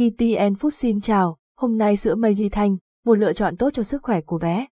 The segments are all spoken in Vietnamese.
GTN Food xin chào, hôm nay sữa Meiji Thanh, một lựa chọn tốt cho sức khỏe của bé.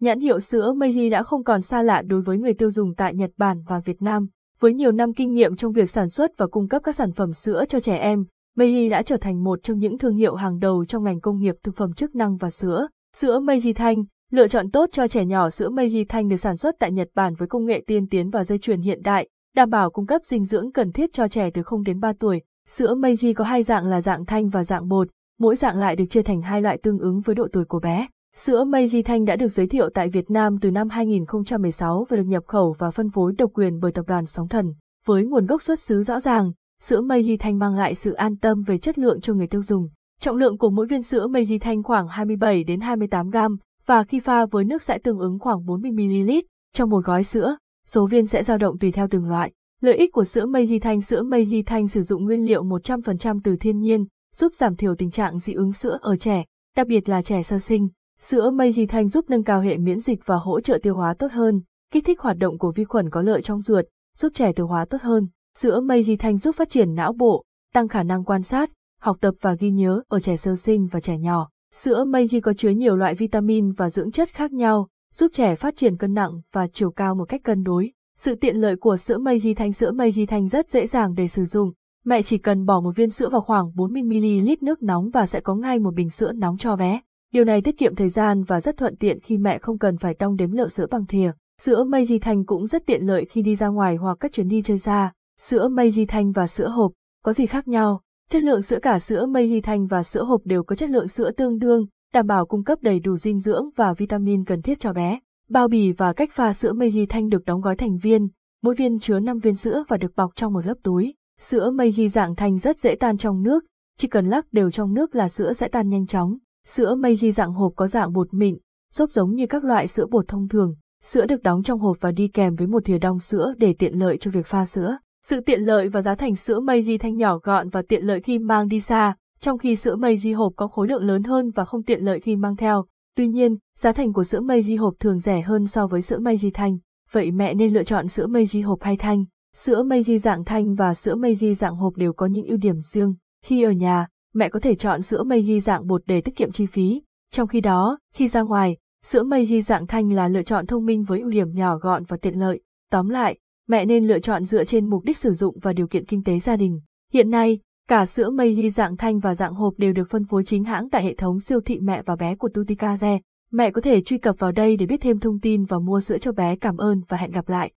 Nhãn hiệu sữa Meiji đã không còn xa lạ đối với người tiêu dùng tại Nhật Bản và Việt Nam. Với nhiều năm kinh nghiệm trong việc sản xuất và cung cấp các sản phẩm sữa cho trẻ em, Meiji đã trở thành một trong những thương hiệu hàng đầu trong ngành công nghiệp thực phẩm chức năng và sữa. Sữa Meiji Thanh, lựa chọn tốt cho trẻ nhỏ sữa Meiji Thanh được sản xuất tại Nhật Bản với công nghệ tiên tiến và dây chuyền hiện đại, đảm bảo cung cấp dinh dưỡng cần thiết cho trẻ từ 0 đến 3 tuổi. Sữa Meiji có hai dạng là dạng thanh và dạng bột, mỗi dạng lại được chia thành hai loại tương ứng với độ tuổi của bé. Sữa Meiji Thanh đã được giới thiệu tại Việt Nam từ năm 2016 và được nhập khẩu và phân phối độc quyền bởi tập đoàn Sóng Thần. Với nguồn gốc xuất xứ rõ ràng, sữa Meiji Thanh mang lại sự an tâm về chất lượng cho người tiêu dùng. Trọng lượng của mỗi viên sữa Meiji Thanh khoảng 27 đến 28 gram và khi pha với nước sẽ tương ứng khoảng 40 ml trong một gói sữa. Số viên sẽ dao động tùy theo từng loại. Lợi ích của sữa mây ly Thanh Sữa mây ly Thanh sử dụng nguyên liệu 100% từ thiên nhiên, giúp giảm thiểu tình trạng dị ứng sữa ở trẻ, đặc biệt là trẻ sơ sinh. Sữa mây ly Thanh giúp nâng cao hệ miễn dịch và hỗ trợ tiêu hóa tốt hơn, kích thích hoạt động của vi khuẩn có lợi trong ruột, giúp trẻ tiêu hóa tốt hơn. Sữa mây ly Thanh giúp phát triển não bộ, tăng khả năng quan sát, học tập và ghi nhớ ở trẻ sơ sinh và trẻ nhỏ. Sữa mây ly có chứa nhiều loại vitamin và dưỡng chất khác nhau, giúp trẻ phát triển cân nặng và chiều cao một cách cân đối. Sự tiện lợi của sữa mây ghi Thanh Sữa mây ghi Thanh rất dễ dàng để sử dụng. Mẹ chỉ cần bỏ một viên sữa vào khoảng 40ml nước nóng và sẽ có ngay một bình sữa nóng cho bé. Điều này tiết kiệm thời gian và rất thuận tiện khi mẹ không cần phải đong đếm lượng sữa bằng thìa. Sữa mây ghi Thanh cũng rất tiện lợi khi đi ra ngoài hoặc các chuyến đi chơi xa. Sữa mây ghi Thanh và sữa hộp, có gì khác nhau? Chất lượng sữa cả sữa mây ghi Thanh và sữa hộp đều có chất lượng sữa tương đương, đảm bảo cung cấp đầy đủ dinh dưỡng và vitamin cần thiết cho bé. Bao bì và cách pha sữa Meiji Thanh được đóng gói thành viên, mỗi viên chứa 5 viên sữa và được bọc trong một lớp túi. Sữa Meiji dạng thanh rất dễ tan trong nước, chỉ cần lắc đều trong nước là sữa sẽ tan nhanh chóng. Sữa Meiji dạng hộp có dạng bột mịn, xốp giống như các loại sữa bột thông thường. Sữa được đóng trong hộp và đi kèm với một thìa đong sữa để tiện lợi cho việc pha sữa. Sự tiện lợi và giá thành sữa Meiji thanh nhỏ gọn và tiện lợi khi mang đi xa, trong khi sữa Meiji hộp có khối lượng lớn hơn và không tiện lợi khi mang theo. Tuy nhiên, giá thành của sữa Meiji hộp thường rẻ hơn so với sữa Meiji thanh. Vậy mẹ nên lựa chọn sữa Meiji hộp hay thanh? Sữa Meiji dạng thanh và sữa Meiji dạng hộp đều có những ưu điểm riêng. Khi ở nhà, mẹ có thể chọn sữa Meiji dạng bột để tiết kiệm chi phí. Trong khi đó, khi ra ngoài, sữa Meiji dạng thanh là lựa chọn thông minh với ưu điểm nhỏ gọn và tiện lợi. Tóm lại, mẹ nên lựa chọn dựa trên mục đích sử dụng và điều kiện kinh tế gia đình. Hiện nay, cả sữa Meiji dạng thanh và dạng hộp đều được phân phối chính hãng tại hệ thống siêu thị mẹ và bé của Tutikaze. Mẹ có thể truy cập vào đây để biết thêm thông tin và mua sữa cho bé. Cảm ơn và hẹn gặp lại.